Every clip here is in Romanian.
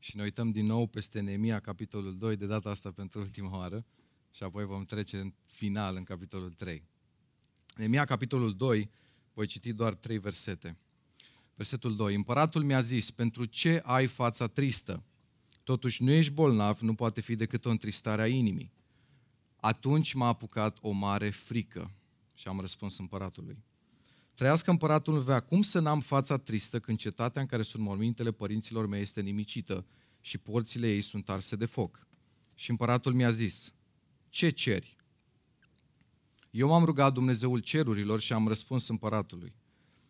și ne uităm din nou peste Neemia, capitolul 2, de data asta pentru ultima oară, și apoi vom trece în final în capitolul 3. Neemia, capitolul 2, voi citi doar trei versete. Versetul 2. Împăratul mi-a zis, pentru ce ai fața tristă? Totuși nu ești bolnav, nu poate fi decât o întristare a inimii. Atunci m-a apucat o mare frică și am răspuns împăratului. Trăiască împăratul vea, cum să n-am fața tristă când cetatea în care sunt mormintele părinților mei este nimicită și porțile ei sunt arse de foc. Și împăratul mi-a zis, ce ceri? Eu m-am rugat Dumnezeul cerurilor și am răspuns împăratului.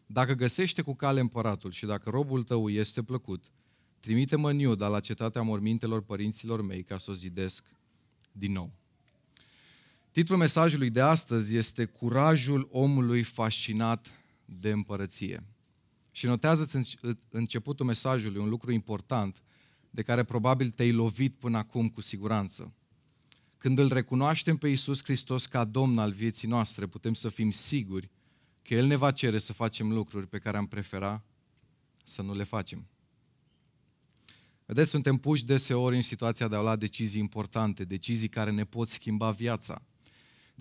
Dacă găsește cu cale împăratul și dacă robul tău este plăcut, trimite-mă în Iuda la cetatea mormintelor părinților mei ca să o zidesc din nou. Titlul mesajului de astăzi este Curajul omului fascinat de împărăție. Și notează-ți începutul mesajului un lucru important de care probabil te-ai lovit până acum cu siguranță. Când îl recunoaștem pe Iisus Hristos ca Domn al vieții noastre, putem să fim siguri că El ne va cere să facem lucruri pe care am prefera să nu le facem. Vedeți, suntem puși deseori în situația de a lua decizii importante, decizii care ne pot schimba viața.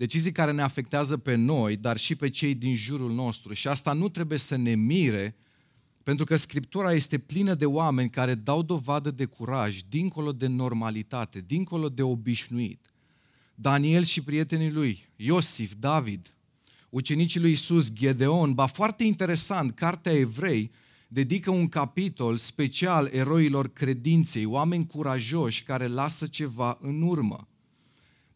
Decizii care ne afectează pe noi, dar și pe cei din jurul nostru. Și asta nu trebuie să ne mire, pentru că Scriptura este plină de oameni care dau dovadă de curaj, dincolo de normalitate, dincolo de obișnuit. Daniel și prietenii lui, Iosif, David, ucenicii lui Isus, Gedeon, ba foarte interesant, Cartea Evrei dedică un capitol special eroilor credinței, oameni curajoși care lasă ceva în urmă.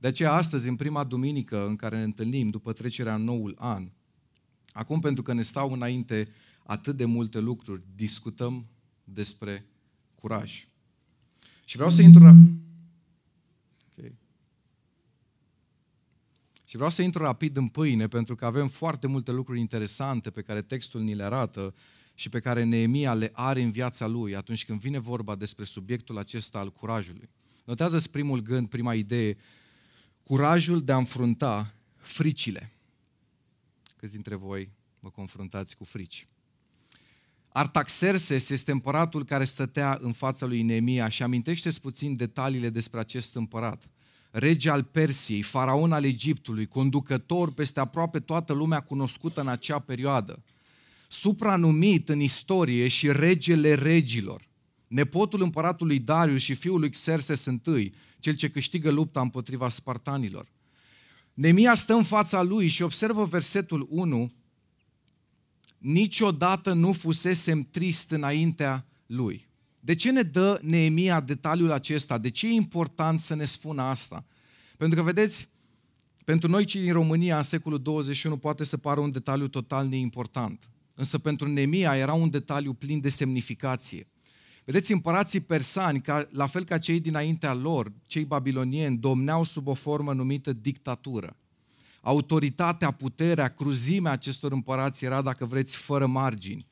De aceea astăzi, în prima duminică în care ne întâlnim, după trecerea în noul an, acum pentru că ne stau înainte atât de multe lucruri, discutăm despre curaj. Și vreau să intru... Okay. Și vreau să intru rapid în pâine, pentru că avem foarte multe lucruri interesante pe care textul ni le arată și pe care Neemia le are în viața lui atunci când vine vorba despre subiectul acesta al curajului. Notează primul gând, prima idee, curajul de a înfrunta fricile. Câți dintre voi vă confruntați cu frici? Artaxerxes este împăratul care stătea în fața lui Neemia și amintește puțin detaliile despre acest împărat. Rege al Persiei, faraon al Egiptului, conducător peste aproape toată lumea cunoscută în acea perioadă, supranumit în istorie și regele regilor, nepotul împăratului Darius și fiul lui Xerxes I, cel ce câștigă lupta împotriva spartanilor. Nemia stă în fața lui și observă versetul 1, niciodată nu fusesem trist înaintea lui. De ce ne dă Neemia detaliul acesta? De ce e important să ne spună asta? Pentru că, vedeți, pentru noi cei din România în secolul 21 poate să pară un detaliu total neimportant. Însă pentru Nemia era un detaliu plin de semnificație. Vedeți, împărații persani, ca, la fel ca cei dinaintea lor, cei babilonieni, domneau sub o formă numită dictatură. Autoritatea, puterea, cruzimea acestor împărați era, dacă vreți, fără margini.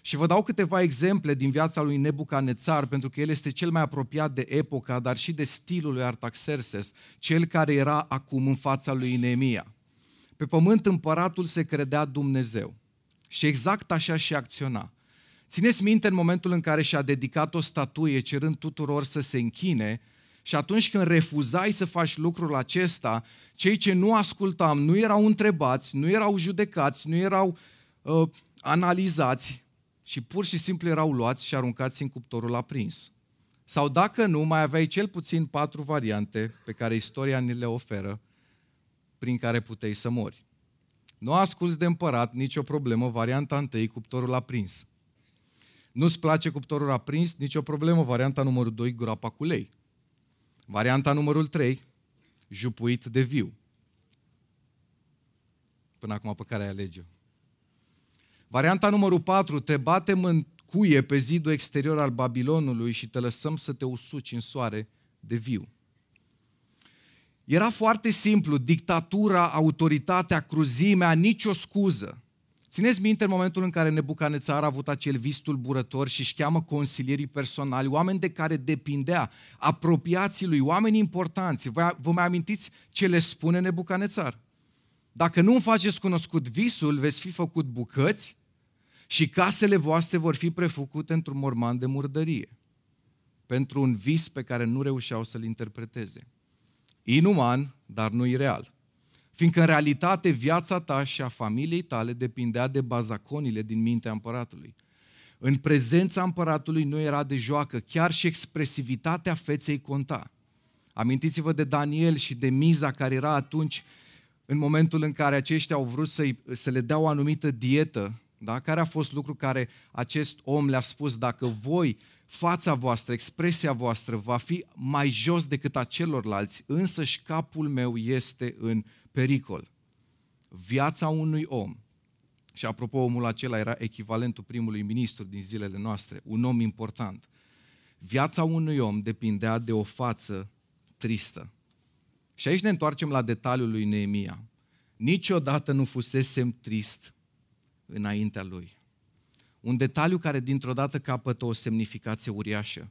Și vă dau câteva exemple din viața lui Nebucanețar, pentru că el este cel mai apropiat de epoca, dar și de stilul lui Artaxerxes, cel care era acum în fața lui Neemia. Pe pământ împăratul se credea Dumnezeu. Și exact așa și acționa. Țineți minte în momentul în care și-a dedicat o statuie cerând tuturor să se închine și atunci când refuzai să faci lucrul acesta, cei ce nu ascultam nu erau întrebați, nu erau judecați, nu erau uh, analizați și pur și simplu erau luați și aruncați în cuptorul aprins. Sau dacă nu, mai aveai cel puțin patru variante pe care istoria ni le oferă prin care puteai să mori. Nu asculți de împărat, nicio problemă, varianta întâi, cuptorul aprins. Nu-ți place cuptorul aprins, nicio problemă, varianta numărul 2, groapa cu lei. Varianta numărul 3, jupuit de viu. Până acum pe care ai alege Varianta numărul 4, te batem în cuie pe zidul exterior al Babilonului și te lăsăm să te usuci în soare de viu. Era foarte simplu, dictatura, autoritatea, cruzimea, nicio scuză. Țineți minte în momentul în care Nebucanețar a avut acel vis tulburător și își cheamă consilierii personali, oameni de care depindea, apropiații lui, oameni importanți. Vă, vă mai amintiți ce le spune Nebucanețar? Dacă nu îmi faceți cunoscut visul, veți fi făcut bucăți și casele voastre vor fi prefăcute într-un morman de murdărie. pentru un vis pe care nu reușeau să-l interpreteze. Inuman, dar nu ireal. Fiindcă în realitate viața ta și a familiei tale depindea de bazaconile din mintea împăratului. În prezența împăratului nu era de joacă, chiar și expresivitatea feței conta. Amintiți-vă de Daniel și de miza care era atunci în momentul în care aceștia au vrut să, să le dea o anumită dietă, da? care a fost lucru care acest om le-a spus, dacă voi, fața voastră, expresia voastră va fi mai jos decât a celorlalți, însă și capul meu este în pericol. Viața unui om, și apropo, omul acela era echivalentul primului ministru din zilele noastre, un om important. Viața unui om depindea de o față tristă. Și aici ne întoarcem la detaliul lui Neemia. Niciodată nu fusesem trist înaintea lui. Un detaliu care dintr-o dată capătă o semnificație uriașă.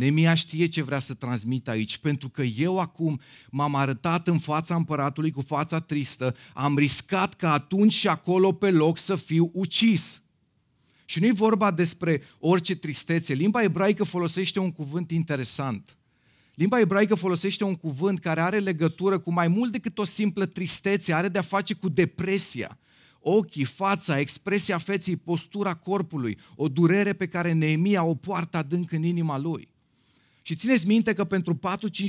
Neemia știe ce vrea să transmită aici, pentru că eu acum m-am arătat în fața împăratului cu fața tristă, am riscat ca atunci și acolo pe loc să fiu ucis. Și nu e vorba despre orice tristețe. Limba ebraică folosește un cuvânt interesant. Limba ebraică folosește un cuvânt care are legătură cu mai mult decât o simplă tristețe, are de-a face cu depresia. Ochii, fața, expresia feței, postura corpului, o durere pe care Neemia o poartă adânc în inima lui. Și țineți minte că pentru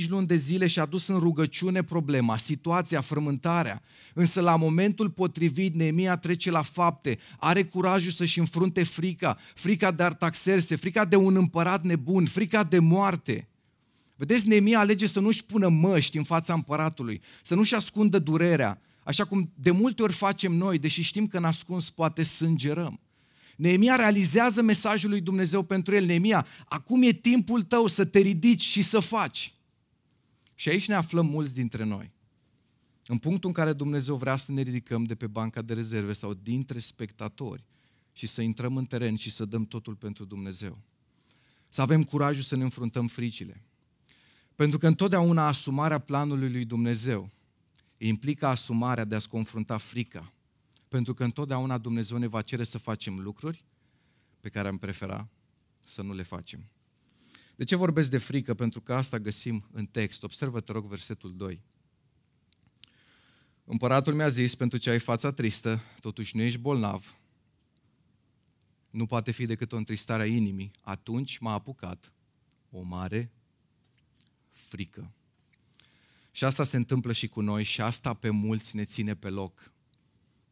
4-5 luni de zile și-a dus în rugăciune problema, situația, frământarea. Însă la momentul potrivit Neemia trece la fapte, are curajul să-și înfrunte frica, frica de Artaxerse, frica de un împărat nebun, frica de moarte. Vedeți, Neemia alege să nu-și pună măști în fața împăratului, să nu-și ascundă durerea, așa cum de multe ori facem noi, deși știm că în ascuns poate sângerăm. Neemia realizează mesajul lui Dumnezeu pentru el. Neemia, acum e timpul tău să te ridici și să faci. Și aici ne aflăm mulți dintre noi. În punctul în care Dumnezeu vrea să ne ridicăm de pe banca de rezerve sau dintre spectatori și să intrăm în teren și să dăm totul pentru Dumnezeu. Să avem curajul să ne înfruntăm fricile. Pentru că întotdeauna asumarea planului lui Dumnezeu implică asumarea de a-ți confrunta frica. Pentru că întotdeauna Dumnezeu ne va cere să facem lucruri pe care am prefera să nu le facem. De ce vorbesc de frică? Pentru că asta găsim în text. Observă, te rog, versetul 2. Împăratul mi-a zis, pentru ce ai fața tristă, totuși nu ești bolnav, nu poate fi decât o întristare a inimii. Atunci m-a apucat o mare frică. Și asta se întâmplă și cu noi și asta pe mulți ne ține pe loc.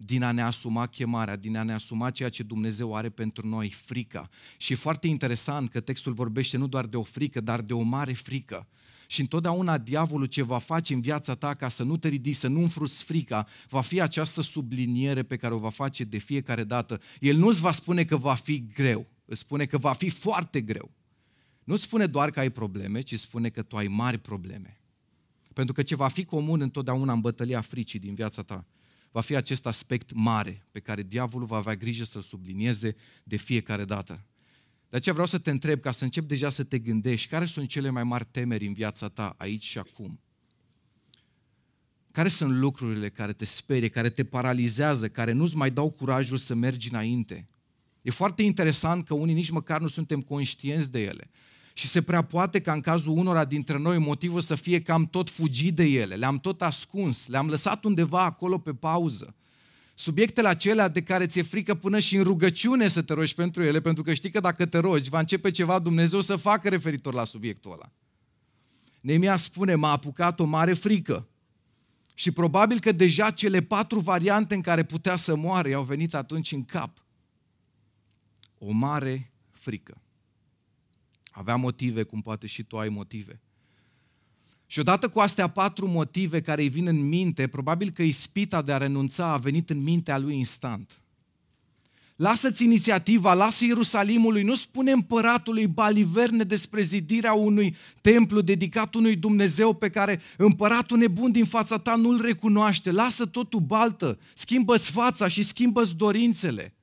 Din a ne asuma chemarea, din a ne asuma ceea ce Dumnezeu are pentru noi, frica. Și e foarte interesant că textul vorbește nu doar de o frică, dar de o mare frică. Și întotdeauna diavolul ce va face în viața ta ca să nu te ridici, să nu înfruți frica, va fi această subliniere pe care o va face de fiecare dată. El nu îți va spune că va fi greu, îți spune că va fi foarte greu. Nu spune doar că ai probleme, ci spune că tu ai mari probleme. Pentru că ce va fi comun întotdeauna în bătălia fricii din viața ta, va fi acest aspect mare pe care diavolul va avea grijă să-l sublinieze de fiecare dată. De aceea vreau să te întreb, ca să încep deja să te gândești, care sunt cele mai mari temeri în viața ta, aici și acum? Care sunt lucrurile care te sperie, care te paralizează, care nu-ți mai dau curajul să mergi înainte? E foarte interesant că unii nici măcar nu suntem conștienți de ele. Și se prea poate ca în cazul unora dintre noi motivul să fie că am tot fugit de ele, le-am tot ascuns, le-am lăsat undeva acolo pe pauză. Subiectele acelea de care ți-e frică până și în rugăciune să te rogi pentru ele, pentru că știi că dacă te rogi, va începe ceva Dumnezeu să facă referitor la subiectul ăla. Nemia spune, m-a apucat o mare frică. Și probabil că deja cele patru variante în care putea să moară i-au venit atunci în cap. O mare frică. Avea motive, cum poate și tu ai motive. Și odată cu astea patru motive care îi vin în minte, probabil că ispita de a renunța a venit în mintea lui instant. Lasă-ți inițiativa, lasă Ierusalimului, nu spune împăratului Baliverne despre zidirea unui templu dedicat unui Dumnezeu pe care împăratul nebun din fața ta nu-l recunoaște. Lasă totul baltă, schimbă-ți fața și schimbă-ți dorințele.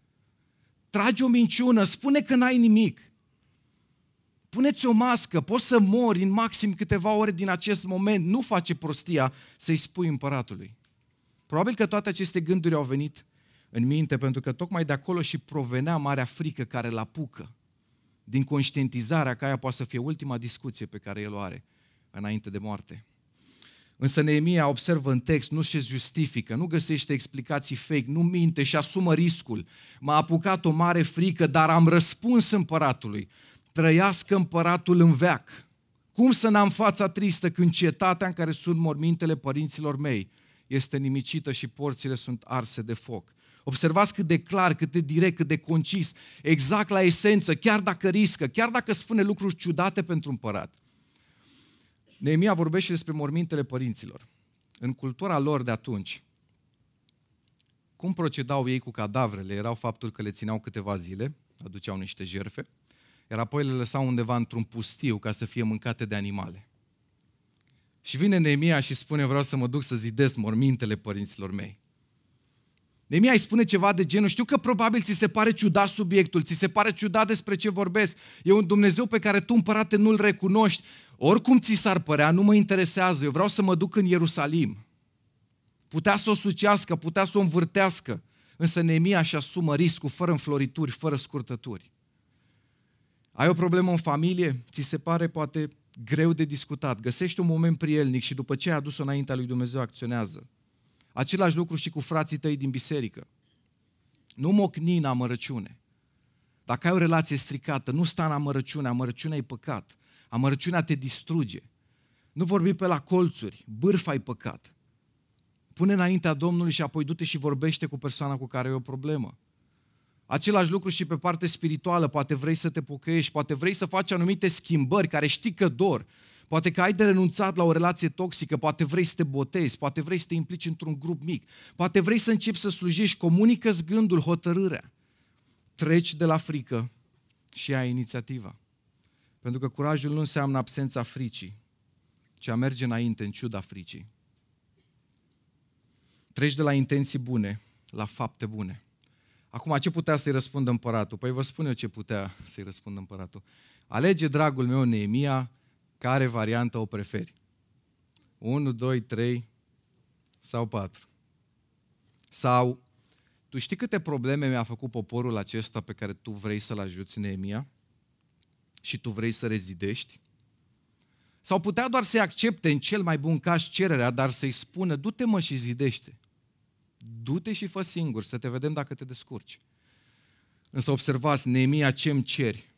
Trage o minciună, spune că n-ai nimic. Puneți o mască, poți să mori în maxim câteva ore din acest moment, nu face prostia să-i spui împăratului. Probabil că toate aceste gânduri au venit în minte, pentru că tocmai de acolo și provenea marea frică care l apucă. din conștientizarea că aia poate să fie ultima discuție pe care el o are înainte de moarte. Însă Neemia observă în text, nu se justifică, nu găsește explicații fake, nu minte și asumă riscul. M-a apucat o mare frică, dar am răspuns împăratului. Trăiască împăratul în veac. Cum să n-am fața tristă când cetatea în care sunt mormintele părinților mei este nimicită și porțile sunt arse de foc? Observați cât de clar, cât de direct, cât de concis, exact la esență, chiar dacă riscă, chiar dacă spune lucruri ciudate pentru împărat. Neemia vorbește despre mormintele părinților. În cultura lor de atunci, cum procedau ei cu cadavrele? Erau faptul că le țineau câteva zile, aduceau niște jerfe, iar apoi le lăsau undeva într-un pustiu ca să fie mâncate de animale. Și vine Neemia și spune, vreau să mă duc să zidesc mormintele părinților mei. Neemia îi spune ceva de genul, știu că probabil ți se pare ciudat subiectul, ți se pare ciudat despre ce vorbesc, e un Dumnezeu pe care tu, împărate, nu-l recunoști, oricum ți s-ar părea, nu mă interesează, eu vreau să mă duc în Ierusalim. Putea să o sucească, putea să o învârtească, însă Neemia și asumă riscul fără înflorituri, fără scurtături. Ai o problemă în familie? Ți se pare poate greu de discutat. Găsești un moment prielnic și după ce ai adus-o înaintea lui Dumnezeu, acționează. Același lucru și cu frații tăi din biserică. Nu mocni în amărăciune. Dacă ai o relație stricată, nu sta în amărăciune, amărăciunea e păcat. Amărăciunea te distruge. Nu vorbi pe la colțuri, bârfa e păcat. Pune înaintea Domnului și apoi du-te și vorbește cu persoana cu care ai o problemă. Același lucru și pe parte spirituală, poate vrei să te pocăiești, poate vrei să faci anumite schimbări care știi că dor, poate că ai de renunțat la o relație toxică, poate vrei să te botezi, poate vrei să te implici într-un grup mic, poate vrei să începi să slujești, comunică gândul, hotărârea. Treci de la frică și ai inițiativa. Pentru că curajul nu înseamnă absența fricii, ci a merge înainte în ciuda fricii. Treci de la intenții bune la fapte bune. Acum, ce putea să-i răspundă împăratul? Păi vă spun eu ce putea să-i răspundă împăratul. Alege, dragul meu, Neemia, care variantă o preferi. 1, 2, 3 sau 4. Sau, tu știi câte probleme mi-a făcut poporul acesta pe care tu vrei să-l ajuți, Neemia? Și tu vrei să rezidești? Sau putea doar să-i accepte în cel mai bun caz cererea, dar să-i spună, du-te mă și zidește du-te și fă singur, să te vedem dacă te descurci. Însă observați, Neemia ce-mi ceri?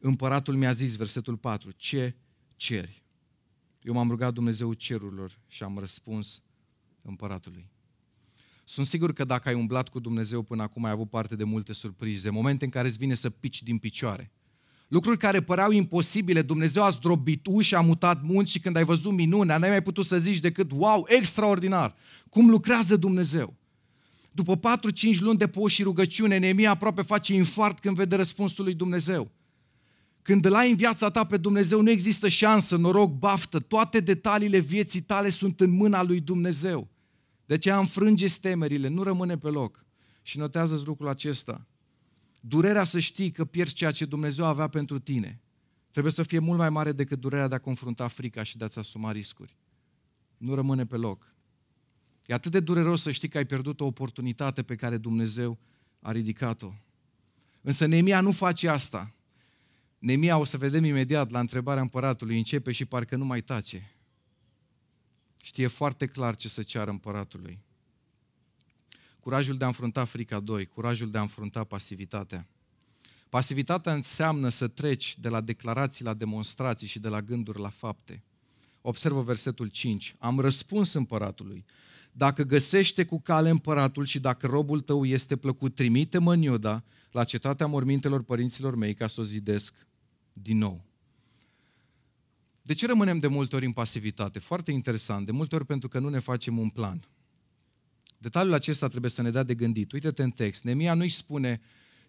Împăratul mi-a zis, versetul 4, ce ceri? Eu m-am rugat Dumnezeu cerurilor și am răspuns împăratului. Sunt sigur că dacă ai umblat cu Dumnezeu până acum ai avut parte de multe surprize, momente în care îți vine să pici din picioare – Lucruri care păreau imposibile, Dumnezeu a zdrobit uși, a mutat munți și când ai văzut minunea, n-ai mai putut să zici decât, wow, extraordinar, cum lucrează Dumnezeu. După 4-5 luni de poși și rugăciune, Neemia aproape face infart când vede răspunsul lui Dumnezeu. Când îl ai în viața ta pe Dumnezeu, nu există șansă, noroc, baftă. Toate detaliile vieții tale sunt în mâna lui Dumnezeu. De aceea înfrânge temerile, nu rămâne pe loc. Și notează lucrul acesta. Durerea să știi că pierzi ceea ce Dumnezeu avea pentru tine trebuie să fie mult mai mare decât durerea de a confrunta frica și de a-ți asuma riscuri. Nu rămâne pe loc. E atât de dureros să știi că ai pierdut o oportunitate pe care Dumnezeu a ridicat-o. Însă Nemia nu face asta. Nemia, o să vedem imediat la întrebarea împăratului, începe și parcă nu mai tace. Știe foarte clar ce să ceară împăratului. Curajul de a înfrunta frica 2, curajul de a înfrunta pasivitatea. Pasivitatea înseamnă să treci de la declarații la demonstrații și de la gânduri la fapte. Observă versetul 5. Am răspuns împăratului. Dacă găsește cu cale împăratul și dacă robul tău este plăcut, trimite-mă în Ioda la cetatea mormintelor părinților mei ca să o zidesc din nou. De ce rămânem de multe ori în pasivitate? Foarte interesant. De multe ori pentru că nu ne facem un plan. Detaliul acesta trebuie să ne dea de gândit. Uite-te în text. Nemia nu-i spune,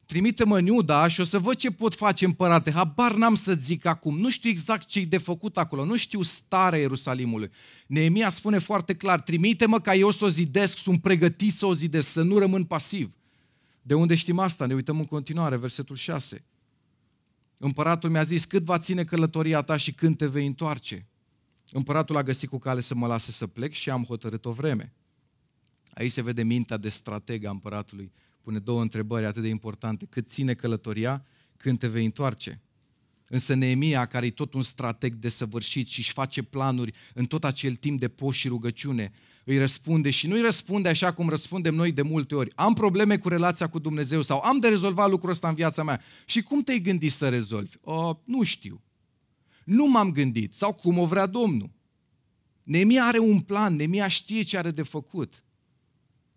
trimite-mă în Iuda și o să văd ce pot face împărate. Habar n-am să zic acum. Nu știu exact ce-i de făcut acolo. Nu știu starea Ierusalimului. Neemia spune foarte clar, trimite-mă ca eu să o zidesc, sunt pregătit să o zidesc, să nu rămân pasiv. De unde știm asta? Ne uităm în continuare, versetul 6. Împăratul mi-a zis, cât va ține călătoria ta și când te vei întoarce? Împăratul a găsit cu cale să mă lase să plec și am hotărât o vreme. Aici se vede mintea de strateg a împăratului. Pune două întrebări atât de importante. Cât ține călătoria când te vei întoarce. Însă Neemia, care e tot un strateg desăvârșit și își face planuri în tot acel timp de post și rugăciune, îi răspunde și nu îi răspunde așa cum răspundem noi de multe ori. Am probleme cu relația cu Dumnezeu sau am de rezolvat lucrul ăsta în viața mea. Și cum te-ai gândit să rezolvi? O, nu știu. Nu m-am gândit. Sau cum o vrea Domnul. Neemia are un plan, Neemia știe ce are de făcut.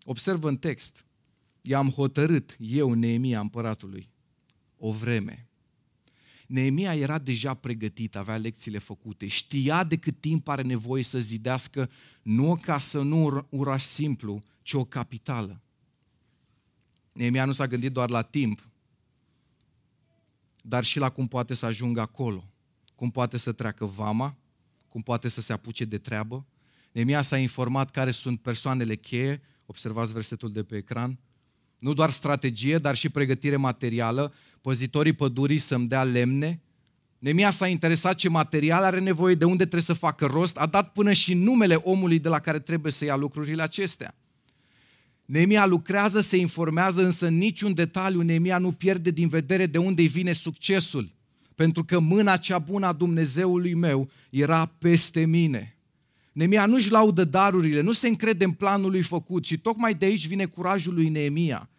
Observă în text. I-am hotărât eu, Neemia, împăratului, o vreme. Neemia era deja pregătit, avea lecțiile făcute, știa de cât timp are nevoie să zidească nu o casă, nu un oraș simplu, ci o capitală. Neemia nu s-a gândit doar la timp, dar și la cum poate să ajungă acolo, cum poate să treacă vama, cum poate să se apuce de treabă. Neemia s-a informat care sunt persoanele cheie, observați versetul de pe ecran, nu doar strategie, dar și pregătire materială, păzitorii pădurii să-mi dea lemne. Nemia s-a interesat ce material are nevoie, de unde trebuie să facă rost, a dat până și numele omului de la care trebuie să ia lucrurile acestea. Nemia lucrează, se informează, însă în niciun detaliu Nemia nu pierde din vedere de unde îi vine succesul. Pentru că mâna cea bună a Dumnezeului meu era peste mine. Nemia nu-și laudă darurile, nu se încrede în planul lui făcut și tocmai de aici vine curajul lui Neemia.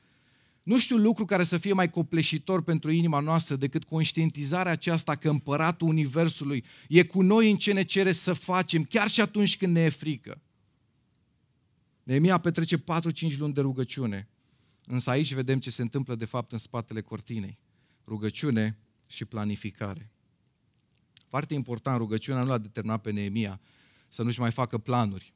Nu știu lucru care să fie mai copleșitor pentru inima noastră decât conștientizarea aceasta că împăratul Universului e cu noi în ce ne cere să facem, chiar și atunci când ne e frică. Neemia petrece 4-5 luni de rugăciune, însă aici vedem ce se întâmplă de fapt în spatele cortinei. Rugăciune și planificare. Foarte important, rugăciunea nu l-a determinat pe Neemia să nu-și mai facă planuri.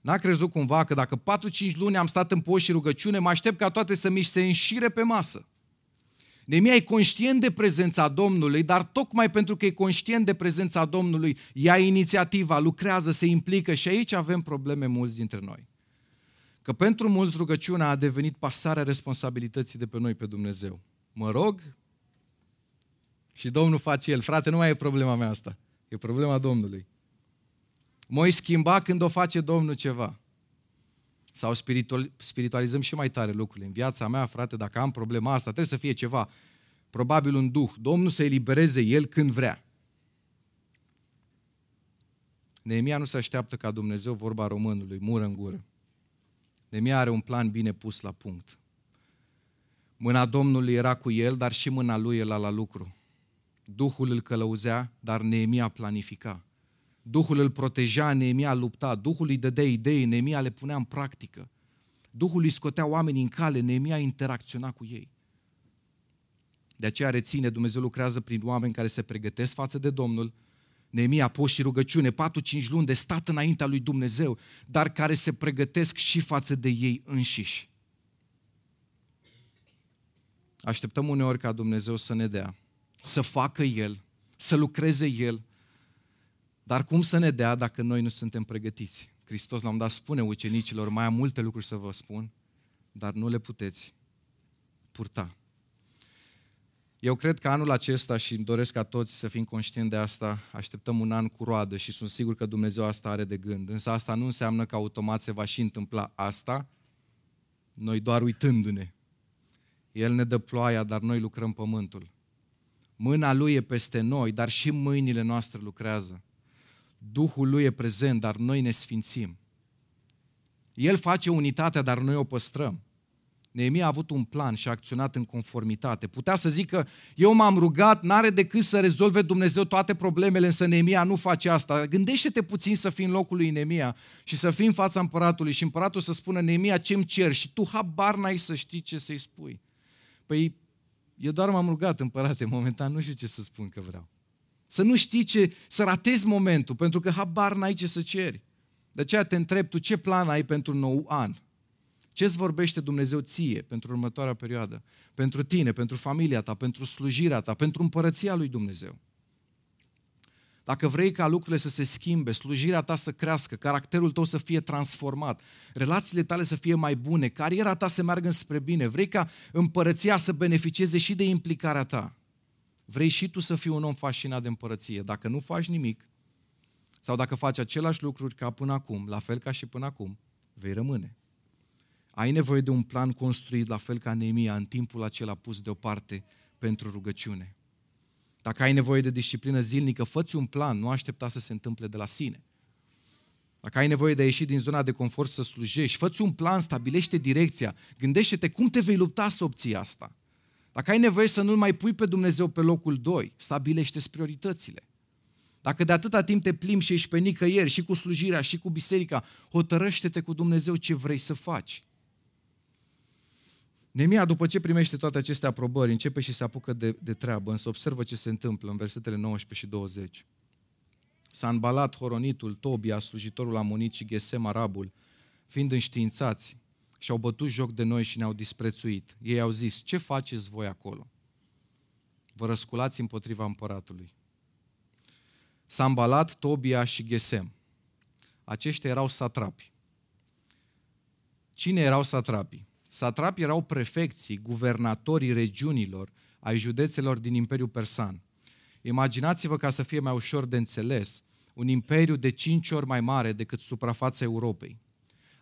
N-a crezut cumva că dacă 4-5 luni am stat în post și rugăciune, mă aștept ca toate să mi se înșire pe masă. Nemia e conștient de prezența Domnului, dar tocmai pentru că e conștient de prezența Domnului, ia inițiativa, lucrează, se implică și aici avem probleme mulți dintre noi. Că pentru mulți rugăciunea a devenit pasarea responsabilității de pe noi, pe Dumnezeu. Mă rog și Domnul face El. Frate, nu mai e problema mea asta. E problema Domnului. Mă schimba când o face Domnul ceva. Sau spiritual, spiritualizăm și mai tare lucrurile. În viața mea, frate, dacă am problema asta, trebuie să fie ceva, probabil un duh. Domnul să elibereze El când vrea. Neemia nu se așteaptă ca Dumnezeu, vorba românului, mură în gură. Neemia are un plan bine pus la punct. Mâna Domnului era cu el, dar și mâna lui era la lucru. Duhul îl călăuzea, dar Neemia planifica. Duhul îl proteja, Neemia lupta, Duhul îi dădea idei, Neemia le punea în practică. Duhul îi scotea oamenii în cale, Neemia interacționa cu ei. De aceea reține, Dumnezeu lucrează prin oameni care se pregătesc față de Domnul, Neemia post și rugăciune, 4-5 luni de stat înaintea lui Dumnezeu, dar care se pregătesc și față de ei înșiși. Așteptăm uneori ca Dumnezeu să ne dea, să facă El, să lucreze El, dar cum să ne dea dacă noi nu suntem pregătiți? Hristos l-am dat spune ucenicilor, mai am multe lucruri să vă spun, dar nu le puteți purta. Eu cred că anul acesta și îmi doresc ca toți să fim conștienți de asta, așteptăm un an cu roadă și sunt sigur că Dumnezeu asta are de gând. Însă asta nu înseamnă că automat se va și întâmpla asta, noi doar uitându-ne. El ne dă ploaia, dar noi lucrăm pământul. Mâna Lui e peste noi, dar și mâinile noastre lucrează. Duhul Lui e prezent, dar noi ne sfințim. El face unitatea, dar noi o păstrăm. Neemia a avut un plan și a acționat în conformitate. Putea să zică, eu m-am rugat, n-are decât să rezolve Dumnezeu toate problemele, însă Neemia nu face asta. Gândește-te puțin să fii în locul lui Neemia și să fii în fața împăratului și împăratul să spună, Neemia, ce-mi cer? Și tu habar n-ai să știi ce să-i spui. Păi, eu doar m-am rugat, împărate, momentan nu știu ce să spun că vreau. Să nu știi ce, să ratezi momentul, pentru că habar n-ai ce să ceri. De aceea te întreb, tu ce plan ai pentru nou an? Ce îți vorbește Dumnezeu ție pentru următoarea perioadă? Pentru tine, pentru familia ta, pentru slujirea ta, pentru împărăția lui Dumnezeu. Dacă vrei ca lucrurile să se schimbe, slujirea ta să crească, caracterul tău să fie transformat, relațiile tale să fie mai bune, cariera ta să meargă spre bine, vrei ca împărăția să beneficieze și de implicarea ta, Vrei și tu să fii un om fascinat de împărăție. Dacă nu faci nimic, sau dacă faci același lucruri ca până acum, la fel ca și până acum, vei rămâne. Ai nevoie de un plan construit la fel ca Neemia în timpul acela pus deoparte pentru rugăciune. Dacă ai nevoie de disciplină zilnică, fă un plan, nu aștepta să se întâmple de la sine. Dacă ai nevoie de a ieși din zona de confort să slujești, fă un plan, stabilește direcția, gândește-te cum te vei lupta să obții asta. Dacă ai nevoie să nu mai pui pe Dumnezeu pe locul 2, stabilește prioritățile. Dacă de atâta timp te plimbi și ești pe nicăieri, și cu slujirea, și cu biserica, hotărăște-te cu Dumnezeu ce vrei să faci. Nemia, după ce primește toate aceste aprobări, începe și se apucă de, de treabă, însă observă ce se întâmplă în versetele 19 și 20. S-a înbalat Horonitul, Tobia, slujitorul amonit și Gesem arabul, fiind înștiințați și au bătut joc de noi și ne-au disprețuit. Ei au zis, ce faceți voi acolo? Vă răsculați împotriva împăratului. S-a îmbalat Tobia și Gesem. Aceștia erau satrapi. Cine erau satrapii? Satrapii erau prefecții, guvernatorii regiunilor ai județelor din Imperiul Persan. Imaginați-vă ca să fie mai ușor de înțeles, un imperiu de cinci ori mai mare decât suprafața Europei.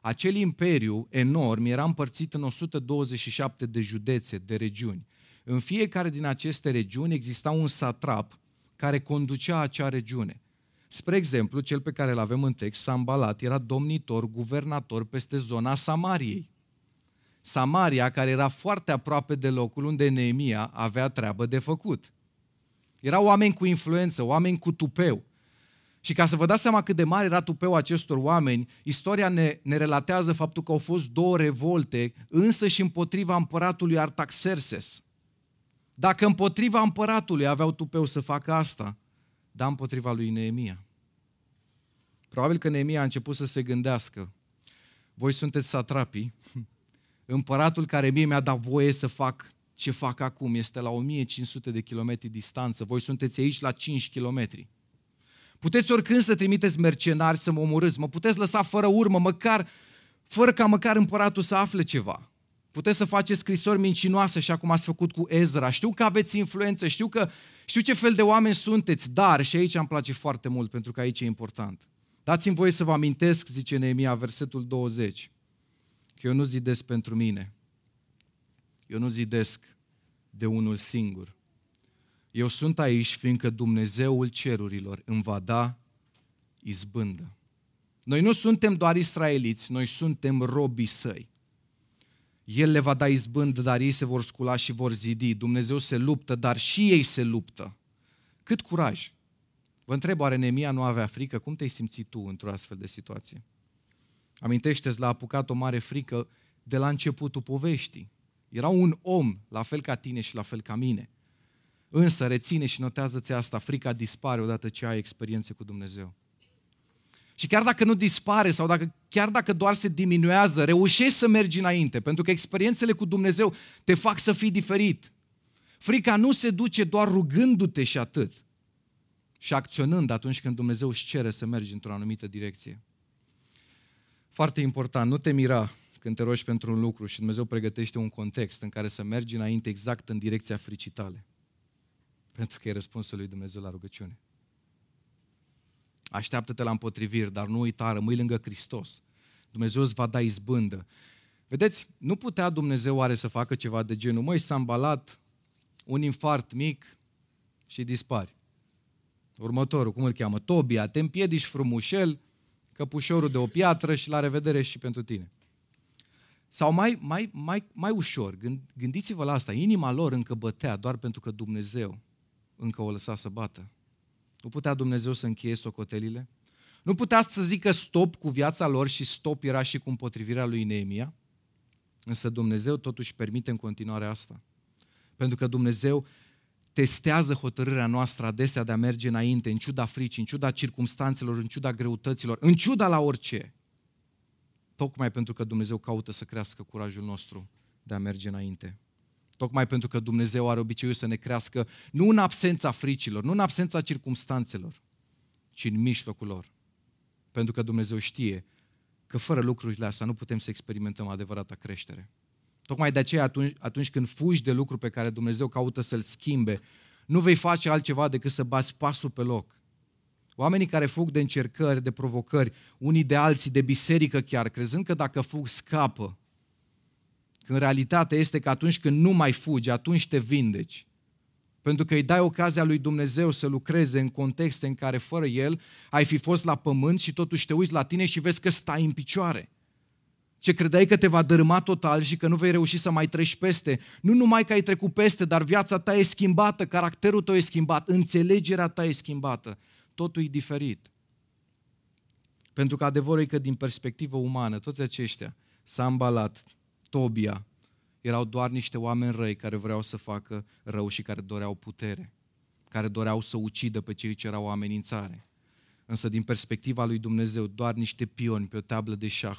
Acel imperiu enorm era împărțit în 127 de județe, de regiuni. În fiecare din aceste regiuni exista un satrap care conducea acea regiune. Spre exemplu, cel pe care îl avem în text, Sambalat, era domnitor, guvernator peste zona Samariei. Samaria, care era foarte aproape de locul unde Neemia avea treabă de făcut. Erau oameni cu influență, oameni cu tupeu. Și ca să vă dați seama cât de mare era tupeul acestor oameni, istoria ne, ne relatează faptul că au fost două revolte, însă și împotriva împăratului Artaxerxes. Dacă împotriva împăratului aveau tupeu să facă asta, dar împotriva lui Neemia. Probabil că Neemia a început să se gândească, voi sunteți satrapii, împăratul care mie mi-a dat voie să fac ce fac acum, este la 1500 de kilometri distanță, voi sunteți aici la 5 kilometri. Puteți oricând să trimiteți mercenari să mă omorâți, mă puteți lăsa fără urmă, măcar, fără ca măcar împăratul să afle ceva. Puteți să faceți scrisori mincinoase, așa cum ați făcut cu Ezra. Știu că aveți influență, știu, că, știu ce fel de oameni sunteți, dar, și aici îmi place foarte mult, pentru că aici e important. Dați-mi voie să vă amintesc, zice Neemia, versetul 20, că eu nu zidesc pentru mine. Eu nu zidesc de unul singur. Eu sunt aici fiindcă Dumnezeul cerurilor îmi va da izbândă. Noi nu suntem doar israeliți, noi suntem robii săi. El le va da izbând, dar ei se vor scula și vor zidi. Dumnezeu se luptă, dar și ei se luptă. Cât curaj! Vă întreb, oare Nemia nu avea frică? Cum te-ai simțit tu într-o astfel de situație? Amintește-ți, l-a apucat o mare frică de la începutul poveștii. Era un om, la fel ca tine și la fel ca mine. Însă reține și notează-ți asta, frica dispare odată ce ai experiențe cu Dumnezeu. Și chiar dacă nu dispare sau dacă, chiar dacă doar se diminuează, reușești să mergi înainte, pentru că experiențele cu Dumnezeu te fac să fii diferit. Frica nu se duce doar rugându-te și atât, și acționând atunci când Dumnezeu își cere să mergi într-o anumită direcție. Foarte important, nu te mira când te rogi pentru un lucru și Dumnezeu pregătește un context în care să mergi înainte exact în direcția fricii tale. Pentru că e răspunsul lui Dumnezeu la rugăciune. Așteaptă-te la împotriviri, dar nu uita, rămâi lângă Hristos. Dumnezeu îți va da izbândă. Vedeți, nu putea Dumnezeu oare să facă ceva de genul, măi, s-a îmbalat un infart mic și dispari. Următorul, cum îl cheamă? Tobia, te împiedici frumușel, căpușorul de o piatră și la revedere și pentru tine. Sau mai, mai, mai, mai ușor, gândiți-vă la asta, inima lor încă bătea doar pentru că Dumnezeu încă o lăsa să bată. Nu putea Dumnezeu să încheie socotelile? Nu putea să zică stop cu viața lor și stop era și cu împotrivirea lui Neemia? Însă Dumnezeu totuși permite în continuare asta. Pentru că Dumnezeu testează hotărârea noastră adesea de a merge înainte, în ciuda fricii, în ciuda circumstanțelor, în ciuda greutăților, în ciuda la orice. Tocmai pentru că Dumnezeu caută să crească curajul nostru de a merge înainte. Tocmai pentru că Dumnezeu are obiceiul să ne crească nu în absența fricilor, nu în absența circumstanțelor, ci în mijlocul lor. Pentru că Dumnezeu știe că fără lucrurile astea nu putem să experimentăm adevărata creștere. Tocmai de aceea atunci, atunci când fugi de lucru pe care Dumnezeu caută să-l schimbe, nu vei face altceva decât să bați pasul pe loc. Oamenii care fug de încercări, de provocări, unii de alții, de biserică chiar, crezând că dacă fug scapă, când realitatea este că atunci când nu mai fugi, atunci te vindeci. pentru că îi dai ocazia lui Dumnezeu să lucreze în contexte în care fără El ai fi fost la pământ și totuși te uiți la tine și vezi că stai în picioare. Ce credeai că te va dărâma total și că nu vei reuși să mai treci peste. Nu numai că ai trecut peste, dar viața ta e schimbată, caracterul tău e schimbat, înțelegerea ta e schimbată. Totul e diferit. Pentru că adevărul e că din perspectivă umană, toți aceștia, Sambalat, Tobia, erau doar niște oameni răi care vreau să facă rău și care doreau putere, care doreau să ucidă pe cei ce erau o amenințare. Însă din perspectiva lui Dumnezeu, doar niște pioni pe o tablă de șah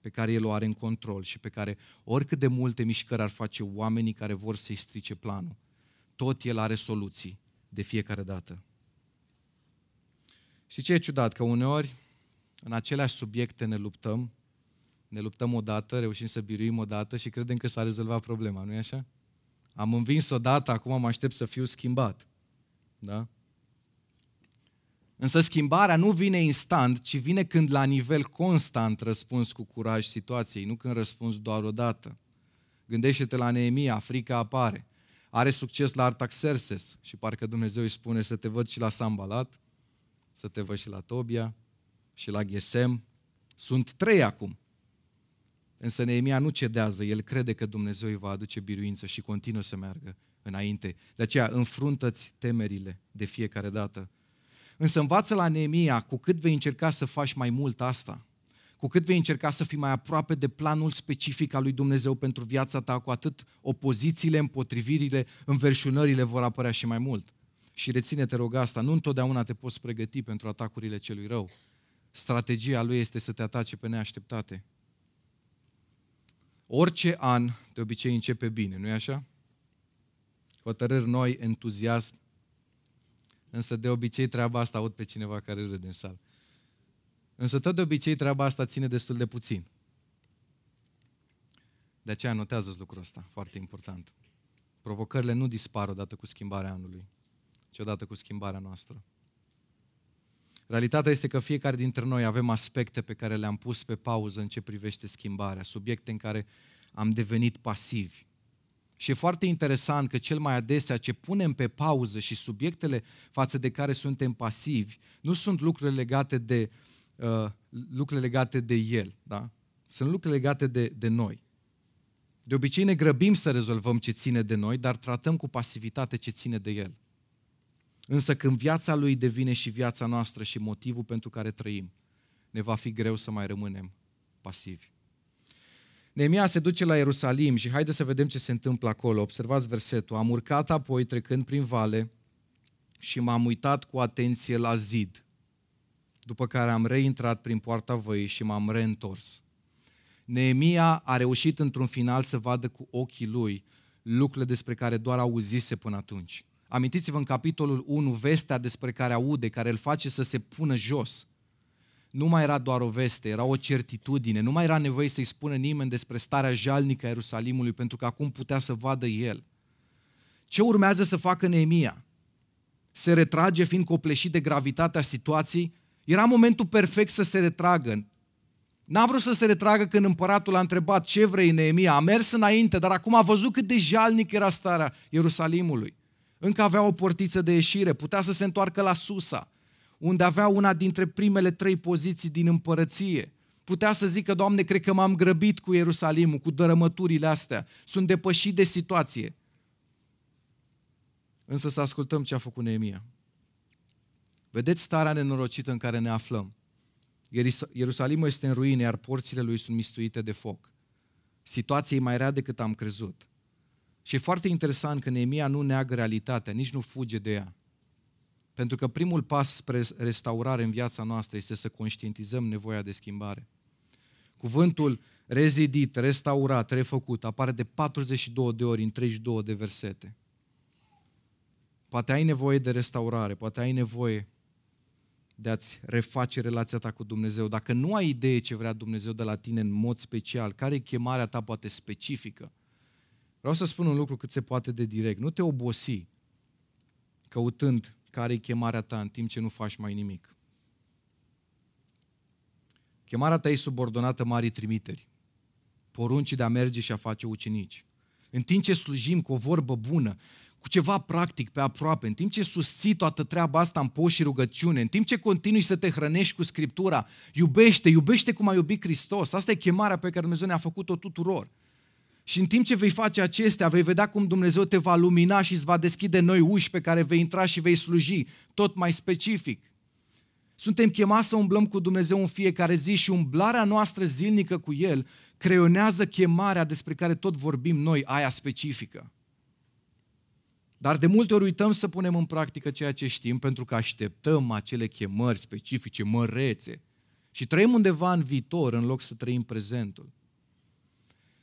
pe care El o are în control și pe care oricât de multe mișcări ar face oamenii care vor să-i strice planul, tot El are soluții de fiecare dată. Și ce e ciudat? Că uneori în aceleași subiecte ne luptăm, ne luptăm odată, reușim să biruim odată și credem că s-a rezolvat problema, nu e așa? Am învins odată, acum mă aștept să fiu schimbat. Da? Însă schimbarea nu vine instant, ci vine când la nivel constant răspunzi cu curaj situației, nu când răspunzi doar odată. Gândește-te la Neemia, frica apare. Are succes la Artaxerxes și parcă Dumnezeu îi spune să te văd și la Sambalat, să te văd și la Tobia și la Gesem. Sunt trei acum. Însă Neemia nu cedează, el crede că Dumnezeu îi va aduce biruință și continuă să meargă înainte. De aceea înfruntă-ți temerile de fiecare dată. Însă învață la Neemia, cu cât vei încerca să faci mai mult asta, cu cât vei încerca să fii mai aproape de planul specific al lui Dumnezeu pentru viața ta, cu atât opozițiile, împotrivirile, înverșunările vor apărea și mai mult. Și reține, te rog asta, nu întotdeauna te poți pregăti pentru atacurile celui rău. Strategia lui este să te atace pe neașteptate. Orice an de obicei începe bine, nu-i așa? Hotărâri noi, entuziasm, însă de obicei treaba asta aud pe cineva care râde în sală. Însă tot de obicei treaba asta ține destul de puțin. De aceea notează lucrul ăsta, foarte important. Provocările nu dispar odată cu schimbarea anului, ci odată cu schimbarea noastră. Realitatea este că fiecare dintre noi avem aspecte pe care le-am pus pe pauză în ce privește schimbarea, subiecte în care am devenit pasivi. Și e foarte interesant că cel mai adesea ce punem pe pauză și subiectele față de care suntem pasivi nu sunt lucruri legate de, uh, lucruri legate de el, da? sunt lucruri legate de, de noi. De obicei ne grăbim să rezolvăm ce ține de noi, dar tratăm cu pasivitate ce ține de el. Însă când viața lui devine și viața noastră și motivul pentru care trăim, ne va fi greu să mai rămânem pasivi. Neemia se duce la Ierusalim și haide să vedem ce se întâmplă acolo. Observați versetul. Am urcat apoi trecând prin vale și m-am uitat cu atenție la zid, după care am reintrat prin poarta văii și m-am reîntors. Neemia a reușit într-un final să vadă cu ochii lui lucrurile despre care doar auzise până atunci. Amintiți-vă în capitolul 1 vestea despre care aude, care îl face să se pună jos. Nu mai era doar o veste, era o certitudine. Nu mai era nevoie să-i spună nimeni despre starea jalnică a Ierusalimului, pentru că acum putea să vadă el. Ce urmează să facă Neemia? Se retrage fiind copleșit de gravitatea situației? Era momentul perfect să se retragă. N-a vrut să se retragă când împăratul a întrebat ce vrei Neemia. A mers înainte, dar acum a văzut cât de jalnic era starea Ierusalimului. Încă avea o portiță de ieșire, putea să se întoarcă la Susa, unde avea una dintre primele trei poziții din împărăție. Putea să zică, Doamne, cred că m-am grăbit cu Ierusalimul, cu dărămăturile astea, sunt depășit de situație. Însă să ascultăm ce a făcut Neemia. Vedeți starea nenorocită în care ne aflăm. Ierusalimul este în ruine, iar porțile lui sunt mistuite de foc. Situația e mai rea decât am crezut. Și e foarte interesant că Neemia nu neagă realitatea, nici nu fuge de ea. Pentru că primul pas spre restaurare în viața noastră este să conștientizăm nevoia de schimbare. Cuvântul rezidit, restaurat, refăcut apare de 42 de ori în 32 de versete. Poate ai nevoie de restaurare, poate ai nevoie de a-ți reface relația ta cu Dumnezeu. Dacă nu ai idee ce vrea Dumnezeu de la tine în mod special, care e chemarea ta poate specifică, Vreau să spun un lucru cât se poate de direct. Nu te obosi căutând care e chemarea ta în timp ce nu faci mai nimic. Chemarea ta e subordonată marii trimiteri, poruncii de a merge și a face ucenici. În timp ce slujim cu o vorbă bună, cu ceva practic pe aproape, în timp ce susții toată treaba asta în post și rugăciune, în timp ce continui să te hrănești cu Scriptura, iubește, iubește cum a iubit Hristos. Asta e chemarea pe care Dumnezeu ne-a făcut-o tuturor. Și în timp ce vei face acestea, vei vedea cum Dumnezeu te va lumina și îți va deschide noi uși pe care vei intra și vei sluji, tot mai specific. Suntem chemați să umblăm cu Dumnezeu în fiecare zi și umblarea noastră zilnică cu El creionează chemarea despre care tot vorbim noi, aia specifică. Dar de multe ori uităm să punem în practică ceea ce știm pentru că așteptăm acele chemări specifice, mărețe. Și trăim undeva în viitor în loc să trăim prezentul.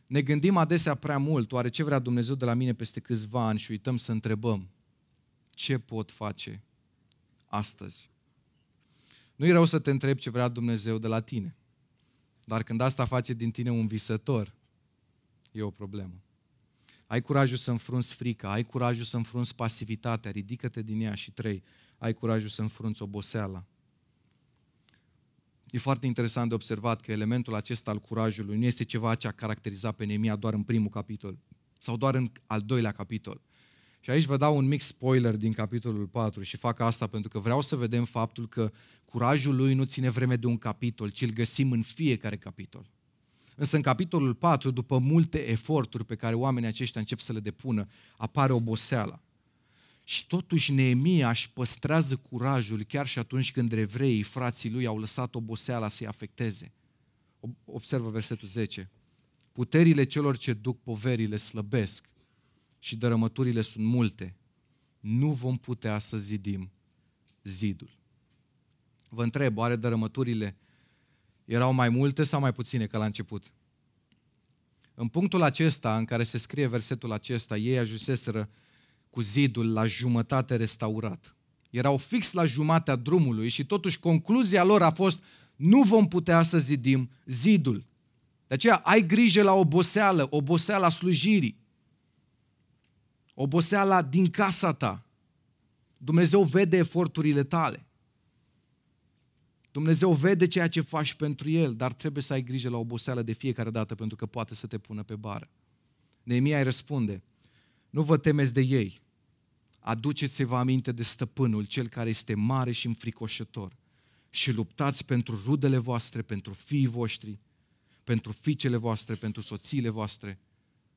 Ne gândim adesea prea mult, oare ce vrea Dumnezeu de la mine peste câțiva ani și uităm să întrebăm ce pot face astăzi. Nu e rău să te întrebi ce vrea Dumnezeu de la tine. Dar când asta face din tine un visător, e o problemă. Ai curajul să înfrunți frica, ai curajul să înfrunți pasivitatea, ridică-te din ea și trei, ai curajul să înfrunți oboseala. E foarte interesant de observat că elementul acesta al curajului nu este ceva ce a caracterizat pe Nemia doar în primul capitol sau doar în al doilea capitol. Și aici vă dau un mic spoiler din capitolul 4 și fac asta pentru că vreau să vedem faptul că curajul lui nu ține vreme de un capitol, ci îl găsim în fiecare capitol. Însă în capitolul 4, după multe eforturi pe care oamenii aceștia încep să le depună, apare oboseala. Și totuși Neemia își păstrează curajul chiar și atunci când evreii, frații lui, au lăsat oboseala să-i afecteze. Observă versetul 10. Puterile celor ce duc poverile slăbesc și dărămăturile sunt multe. Nu vom putea să zidim zidul. Vă întreb, oare dărămăturile erau mai multe sau mai puține ca la început? În punctul acesta, în care se scrie versetul acesta, ei ajunseseră cu zidul la jumătate restaurat. Erau fix la jumatea drumului și totuși concluzia lor a fost nu vom putea să zidim zidul. De aceea ai grijă la oboseală, oboseala slujirii, oboseala din casa ta. Dumnezeu vede eforturile tale. Dumnezeu vede ceea ce faci pentru El, dar trebuie să ai grijă la oboseală de fiecare dată pentru că poate să te pună pe bară. Neemia îi răspunde, nu vă temeți de ei, aduceți-vă aminte de stăpânul, cel care este mare și înfricoșător și luptați pentru rudele voastre, pentru fiii voștri, pentru fiicele voastre, pentru soțiile voastre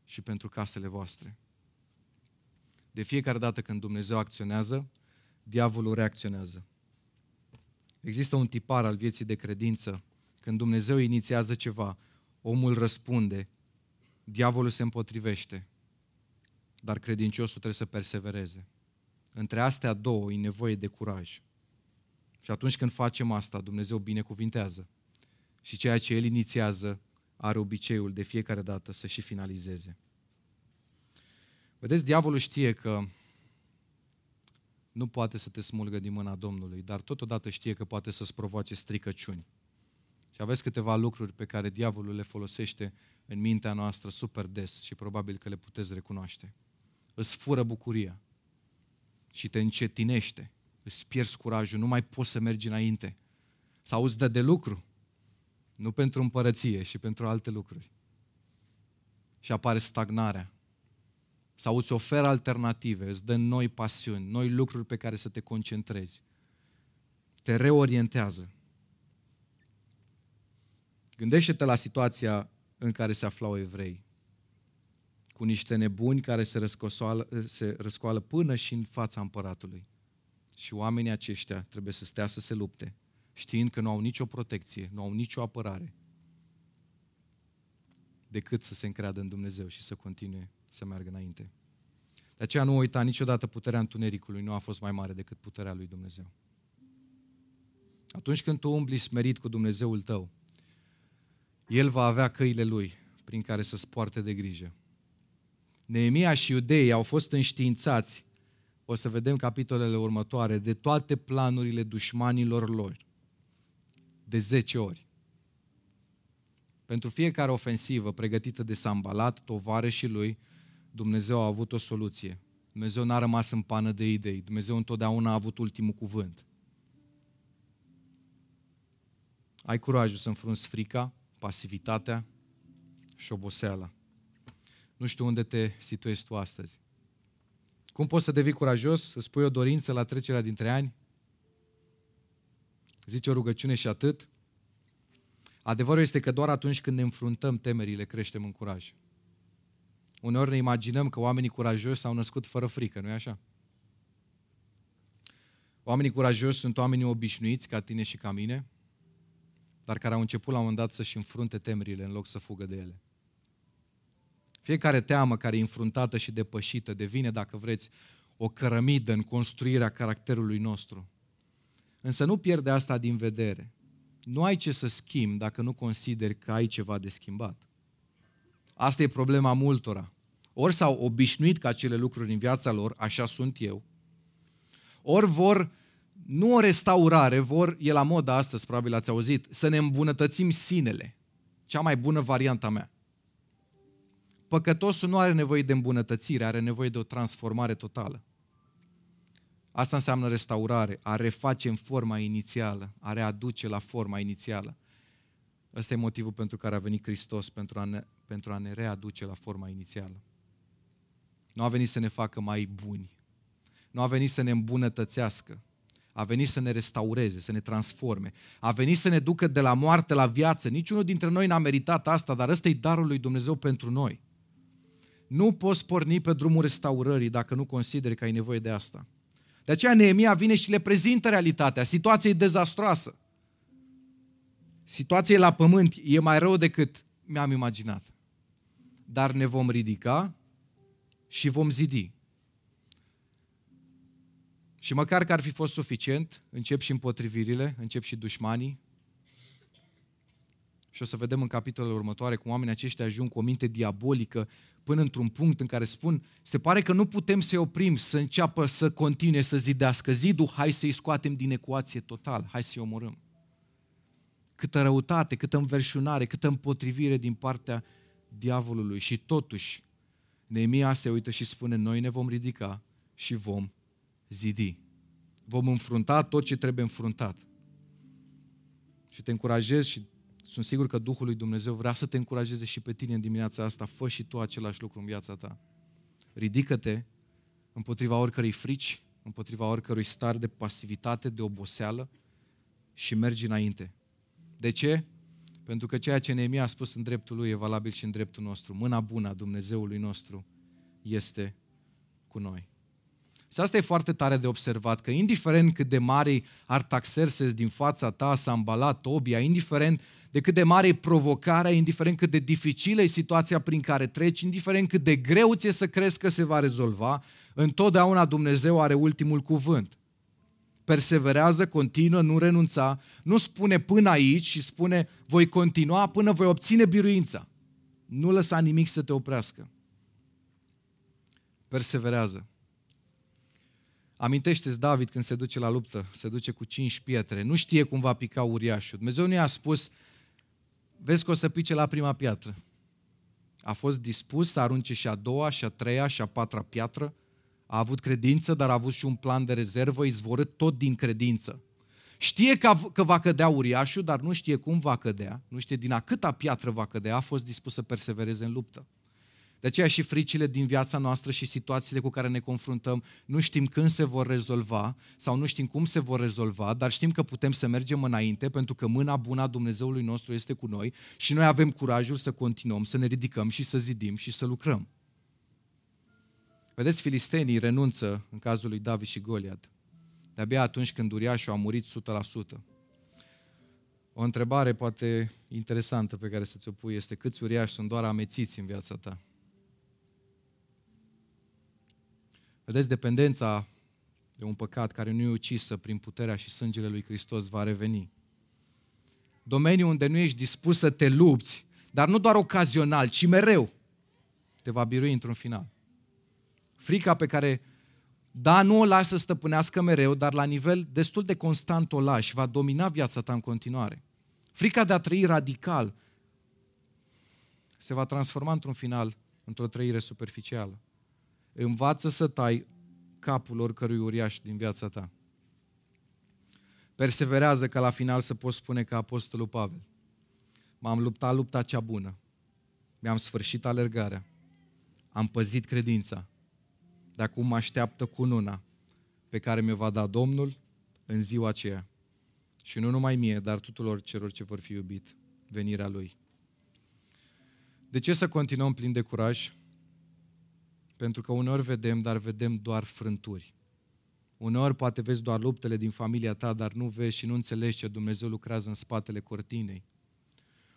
și pentru casele voastre. De fiecare dată când Dumnezeu acționează, diavolul reacționează. Există un tipar al vieții de credință. Când Dumnezeu inițiază ceva, omul răspunde, diavolul se împotrivește, dar credinciosul trebuie să persevereze. Între astea două e nevoie de curaj. Și atunci când facem asta, Dumnezeu binecuvintează. Și ceea ce El inițiază are obiceiul de fiecare dată să și finalizeze. Vedeți, diavolul știe că nu poate să te smulgă din mâna Domnului, dar totodată știe că poate să-ți provoace stricăciuni. Și aveți câteva lucruri pe care diavolul le folosește în mintea noastră super des și probabil că le puteți recunoaște. Îți fură bucuria și te încetinește, îți pierzi curajul, nu mai poți să mergi înainte. Sau îți dă de lucru, nu pentru împărăție și pentru alte lucruri. Și apare stagnarea, sau îți oferă alternative, îți dă noi pasiuni, noi lucruri pe care să te concentrezi. Te reorientează. Gândește-te la situația în care se aflau evrei, cu niște nebuni care se, se răscoală până și în fața împăratului. Și oamenii aceștia trebuie să stea să se lupte, știind că nu au nicio protecție, nu au nicio apărare, decât să se încreadă în Dumnezeu și să continue să meargă înainte. De aceea nu uita niciodată puterea întunericului nu a fost mai mare decât puterea lui Dumnezeu. Atunci când tu umbli smerit cu Dumnezeul tău, El va avea căile Lui prin care să-ți poarte de grijă. Neemia și iudeii au fost înștiințați, o să vedem capitolele următoare, de toate planurile dușmanilor lor, de 10 ori. Pentru fiecare ofensivă pregătită de Sambalat, și lui, Dumnezeu a avut o soluție. Dumnezeu n-a rămas în pană de idei. Dumnezeu întotdeauna a avut ultimul cuvânt. Ai curajul să înfrunți frica, pasivitatea și oboseala. Nu știu unde te situezi tu astăzi. Cum poți să devii curajos? Îți pui o dorință la trecerea dintre ani? Zice o rugăciune și atât? Adevărul este că doar atunci când ne înfruntăm temerile, creștem în curaj. Uneori ne imaginăm că oamenii curajoși s-au născut fără frică, nu-i așa? Oamenii curajoși sunt oamenii obișnuiți ca tine și ca mine, dar care au început la un moment dat să-și înfrunte temerile în loc să fugă de ele. Fiecare teamă care e înfruntată și depășită devine, dacă vreți, o cărămidă în construirea caracterului nostru. Însă nu pierde asta din vedere. Nu ai ce să schimbi dacă nu consideri că ai ceva de schimbat. Asta e problema multora. Ori s-au obișnuit ca acele lucruri în viața lor, așa sunt eu, ori vor nu o restaurare, vor, e la modă astăzi, probabil ați auzit, să ne îmbunătățim sinele. Cea mai bună varianta mea. Păcătosul nu are nevoie de îmbunătățire, are nevoie de o transformare totală. Asta înseamnă restaurare, a reface în forma inițială, a readuce la forma inițială. Ăsta e motivul pentru care a venit Hristos, pentru a ne, pentru a ne readuce la forma inițială. Nu a venit să ne facă mai buni, nu a venit să ne îmbunătățească, a venit să ne restaureze, să ne transforme. A venit să ne ducă de la moarte la viață. Niciunul dintre noi n-a meritat asta, dar ăsta e darul lui Dumnezeu pentru noi. Nu poți porni pe drumul restaurării dacă nu consideri că ai nevoie de asta. De aceea Neemia vine și le prezintă realitatea. Situația e dezastroasă. Situația la pământ e mai rău decât mi-am imaginat. Dar ne vom ridica și vom zidi. Și măcar că ar fi fost suficient, încep și împotrivirile, încep și dușmanii. Și o să vedem în capitolele următoare cum oamenii aceștia ajung cu o minte diabolică până într-un punct în care spun, se pare că nu putem să-i oprim, să înceapă să continue să zidească zidul, hai să-i scoatem din ecuație total, hai să-i omorâm. Câtă răutate, câtă înverșunare, câtă împotrivire din partea diavolului și totuși Neemia se uită și spune, noi ne vom ridica și vom zidi. Vom înfrunta tot ce trebuie înfruntat. Și te încurajez și sunt sigur că Duhul lui Dumnezeu vrea să te încurajeze și pe tine în dimineața asta. Fă și tu același lucru în viața ta. Ridică-te împotriva oricărei frici, împotriva oricărui star de pasivitate, de oboseală și mergi înainte. De ce? Pentru că ceea ce Neemia a spus în dreptul lui e valabil și în dreptul nostru. Mâna bună a Dumnezeului nostru este cu noi. Și asta e foarte tare de observat, că indiferent cât de mari Artaxerxes din fața ta s-a ambalat Tobia, indiferent de cât de mare e provocarea, indiferent cât de dificilă e situația prin care treci, indiferent cât de greu ți să crezi că se va rezolva, întotdeauna Dumnezeu are ultimul cuvânt. Perseverează, continuă, nu renunța, nu spune până aici și spune voi continua până voi obține biruința. Nu lăsa nimic să te oprească. Perseverează. Amintește-ți David când se duce la luptă, se duce cu cinci pietre, nu știe cum va pica uriașul. Dumnezeu nu i-a spus, vezi că o să pice la prima piatră. A fost dispus să arunce și a doua, și a treia, și a patra piatră. A avut credință, dar a avut și un plan de rezervă, izvorât tot din credință. Știe că, că va cădea uriașul, dar nu știe cum va cădea, nu știe din a câta piatră va cădea, a fost dispus să persevereze în luptă. De aceea și fricile din viața noastră și situațiile cu care ne confruntăm, nu știm când se vor rezolva sau nu știm cum se vor rezolva, dar știm că putem să mergem înainte pentru că mâna bună a Dumnezeului nostru este cu noi și noi avem curajul să continuăm, să ne ridicăm și să zidim și să lucrăm. Vedeți, filistenii renunță în cazul lui David și Goliat. De-abia atunci când uriașul a murit 100%. O întrebare poate interesantă pe care să ți-o pui este câți uriași sunt doar amețiți în viața ta? Vedeți, dependența de un păcat care nu e ucisă prin puterea și sângele lui Hristos va reveni. Domeniul unde nu ești dispus să te lupți, dar nu doar ocazional, ci mereu, te va birui într-un final. Frica pe care, da, nu o lași să stăpânească mereu, dar la nivel destul de constant o lași, va domina viața ta în continuare. Frica de a trăi radical se va transforma într-un final, într-o trăire superficială. Învață să tai capul oricărui uriaș din viața ta. Perseverează ca la final să poți spune ca Apostolul Pavel. M-am luptat lupta cea bună. Mi-am sfârșit alergarea. Am păzit credința. de acum mă așteaptă cununa pe care mi-o va da Domnul în ziua aceea. Și nu numai mie, dar tuturor celor ce vor fi iubit, venirea Lui. De ce să continuăm plin de curaj? Pentru că uneori vedem, dar vedem doar frânturi. Uneori poate vezi doar luptele din familia ta, dar nu vezi și nu înțelegi ce Dumnezeu lucrează în spatele cortinei.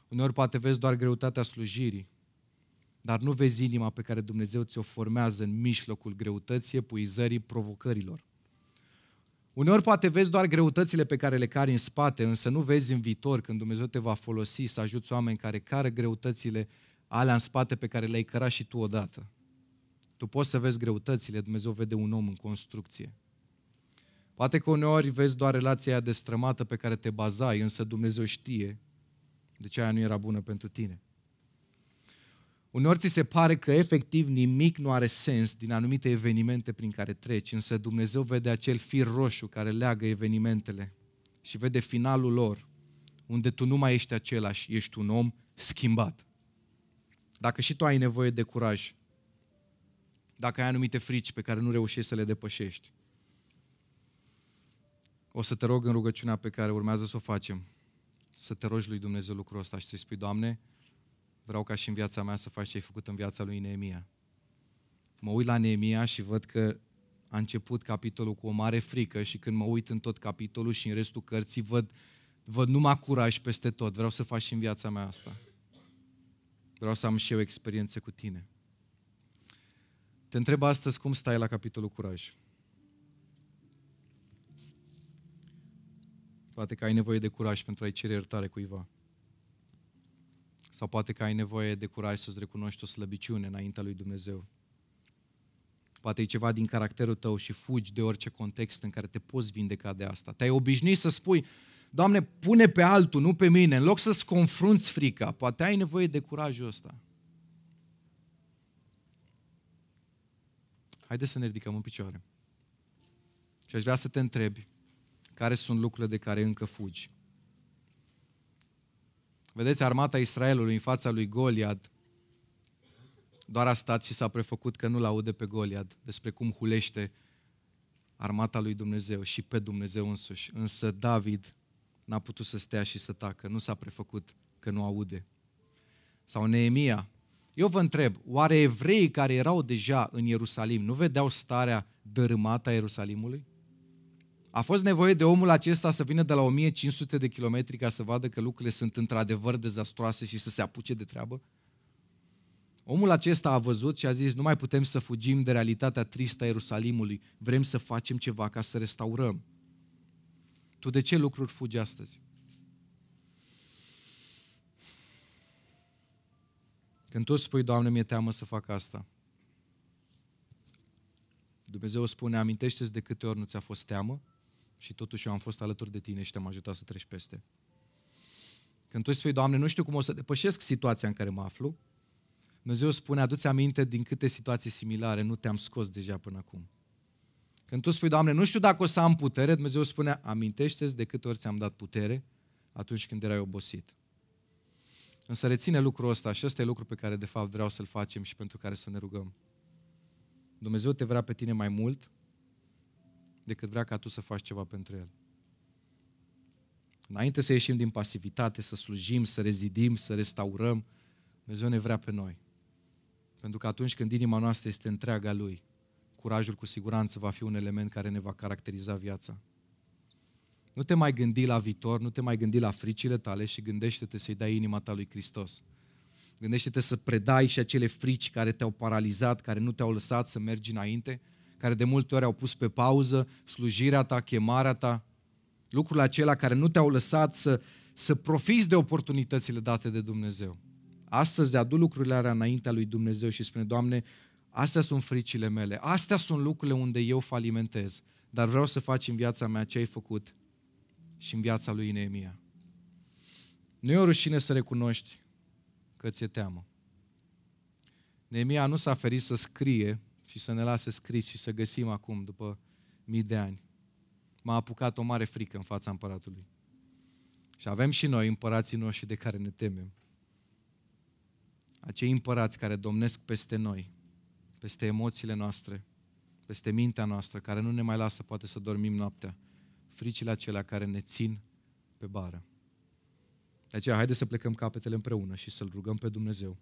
Uneori poate vezi doar greutatea slujirii, dar nu vezi inima pe care Dumnezeu ți-o formează în mijlocul greutății, epuizării, provocărilor. Uneori poate vezi doar greutățile pe care le cari în spate, însă nu vezi în viitor când Dumnezeu te va folosi să ajuți oameni care cară greutățile alea în spate pe care le-ai cărat și tu odată. Tu poți să vezi greutățile, Dumnezeu vede un om în construcție. Poate că uneori vezi doar relația aia destrămată pe care te bazai, însă Dumnezeu știe de ce aia nu era bună pentru tine. Uneori ți se pare că efectiv nimic nu are sens din anumite evenimente prin care treci, însă Dumnezeu vede acel fir roșu care leagă evenimentele și vede finalul lor, unde tu nu mai ești același, ești un om schimbat. Dacă și tu ai nevoie de curaj, dacă ai anumite frici pe care nu reușești să le depășești, o să te rog în rugăciunea pe care urmează să o facem, să te rogi lui Dumnezeu lucrul ăsta și să-i spui, Doamne, vreau ca și în viața mea să faci ce ai făcut în viața lui Neemia. Mă uit la Neemia și văd că a început capitolul cu o mare frică și când mă uit în tot capitolul și în restul cărții văd, văd numai curaj peste tot. Vreau să faci și în viața mea asta. Vreau să am și eu experiențe cu tine. Te întreb astăzi cum stai la capitolul curaj. Poate că ai nevoie de curaj pentru a-i cere iertare cuiva. Sau poate că ai nevoie de curaj să-ți recunoști o slăbiciune înaintea lui Dumnezeu. Poate e ceva din caracterul tău și fugi de orice context în care te poți vindeca de asta. Te-ai obișnuit să spui, Doamne, pune pe altul, nu pe mine, în loc să-ți confrunți frica. Poate ai nevoie de curajul ăsta. Haideți să ne ridicăm în picioare. Și aș vrea să te întrebi, care sunt lucrurile de care încă fugi? Vedeți, armata Israelului în fața lui Goliad doar a stat și s-a prefăcut că nu-l aude pe Goliad despre cum hulește armata lui Dumnezeu și pe Dumnezeu însuși. Însă David n-a putut să stea și să tacă, nu s-a prefăcut că nu aude. Sau Neemia. Eu vă întreb, oare evreii care erau deja în Ierusalim nu vedeau starea dărâmată a Ierusalimului? A fost nevoie de omul acesta să vină de la 1500 de kilometri ca să vadă că lucrurile sunt într-adevăr dezastroase și să se apuce de treabă? Omul acesta a văzut și a zis, nu mai putem să fugim de realitatea tristă a Ierusalimului, vrem să facem ceva ca să restaurăm. Tu de ce lucruri fugi astăzi? Când tu spui, Doamne, mi-e teamă să fac asta, Dumnezeu spune, amintește-ți de câte ori nu ți-a fost teamă și totuși eu am fost alături de tine și te-am ajutat să treci peste. Când tu spui, Doamne, nu știu cum o să depășesc situația în care mă aflu, Dumnezeu spune, adu-ți aminte din câte situații similare nu te-am scos deja până acum. Când tu spui, Doamne, nu știu dacă o să am putere, Dumnezeu spune, amintește-ți de câte ori ți-am dat putere atunci când erai obosit. Însă reține lucrul ăsta și ăsta e lucru pe care de fapt vreau să-l facem și pentru care să ne rugăm. Dumnezeu te vrea pe tine mai mult decât vrea ca tu să faci ceva pentru El. Înainte să ieșim din pasivitate, să slujim, să rezidim, să restaurăm, Dumnezeu ne vrea pe noi. Pentru că atunci când inima noastră este întreaga Lui, curajul cu siguranță va fi un element care ne va caracteriza viața. Nu te mai gândi la viitor, nu te mai gândi la fricile tale și gândește-te să-i dai inima ta lui Hristos. Gândește-te să predai și acele frici care te-au paralizat, care nu te-au lăsat să mergi înainte, care de multe ori au pus pe pauză slujirea ta, chemarea ta, lucrurile acelea care nu te-au lăsat să, să profiți de oportunitățile date de Dumnezeu. Astăzi adu lucrurile alea înaintea lui Dumnezeu și spune, Doamne, astea sunt fricile mele, astea sunt lucrurile unde eu falimentez, dar vreau să faci în viața mea ce ai făcut și în viața lui Neemia. Nu e o rușine să recunoști că ți-e teamă. Neemia nu s-a ferit să scrie și să ne lase scris și să găsim acum, după mii de ani. M-a apucat o mare frică în fața împăratului. Și avem și noi împărații noștri de care ne temem. Acei împărați care domnesc peste noi, peste emoțiile noastre, peste mintea noastră, care nu ne mai lasă poate să dormim noaptea. Fricile acelea care ne țin pe bară. De aceea, haideți să plecăm capetele împreună și să-L rugăm pe Dumnezeu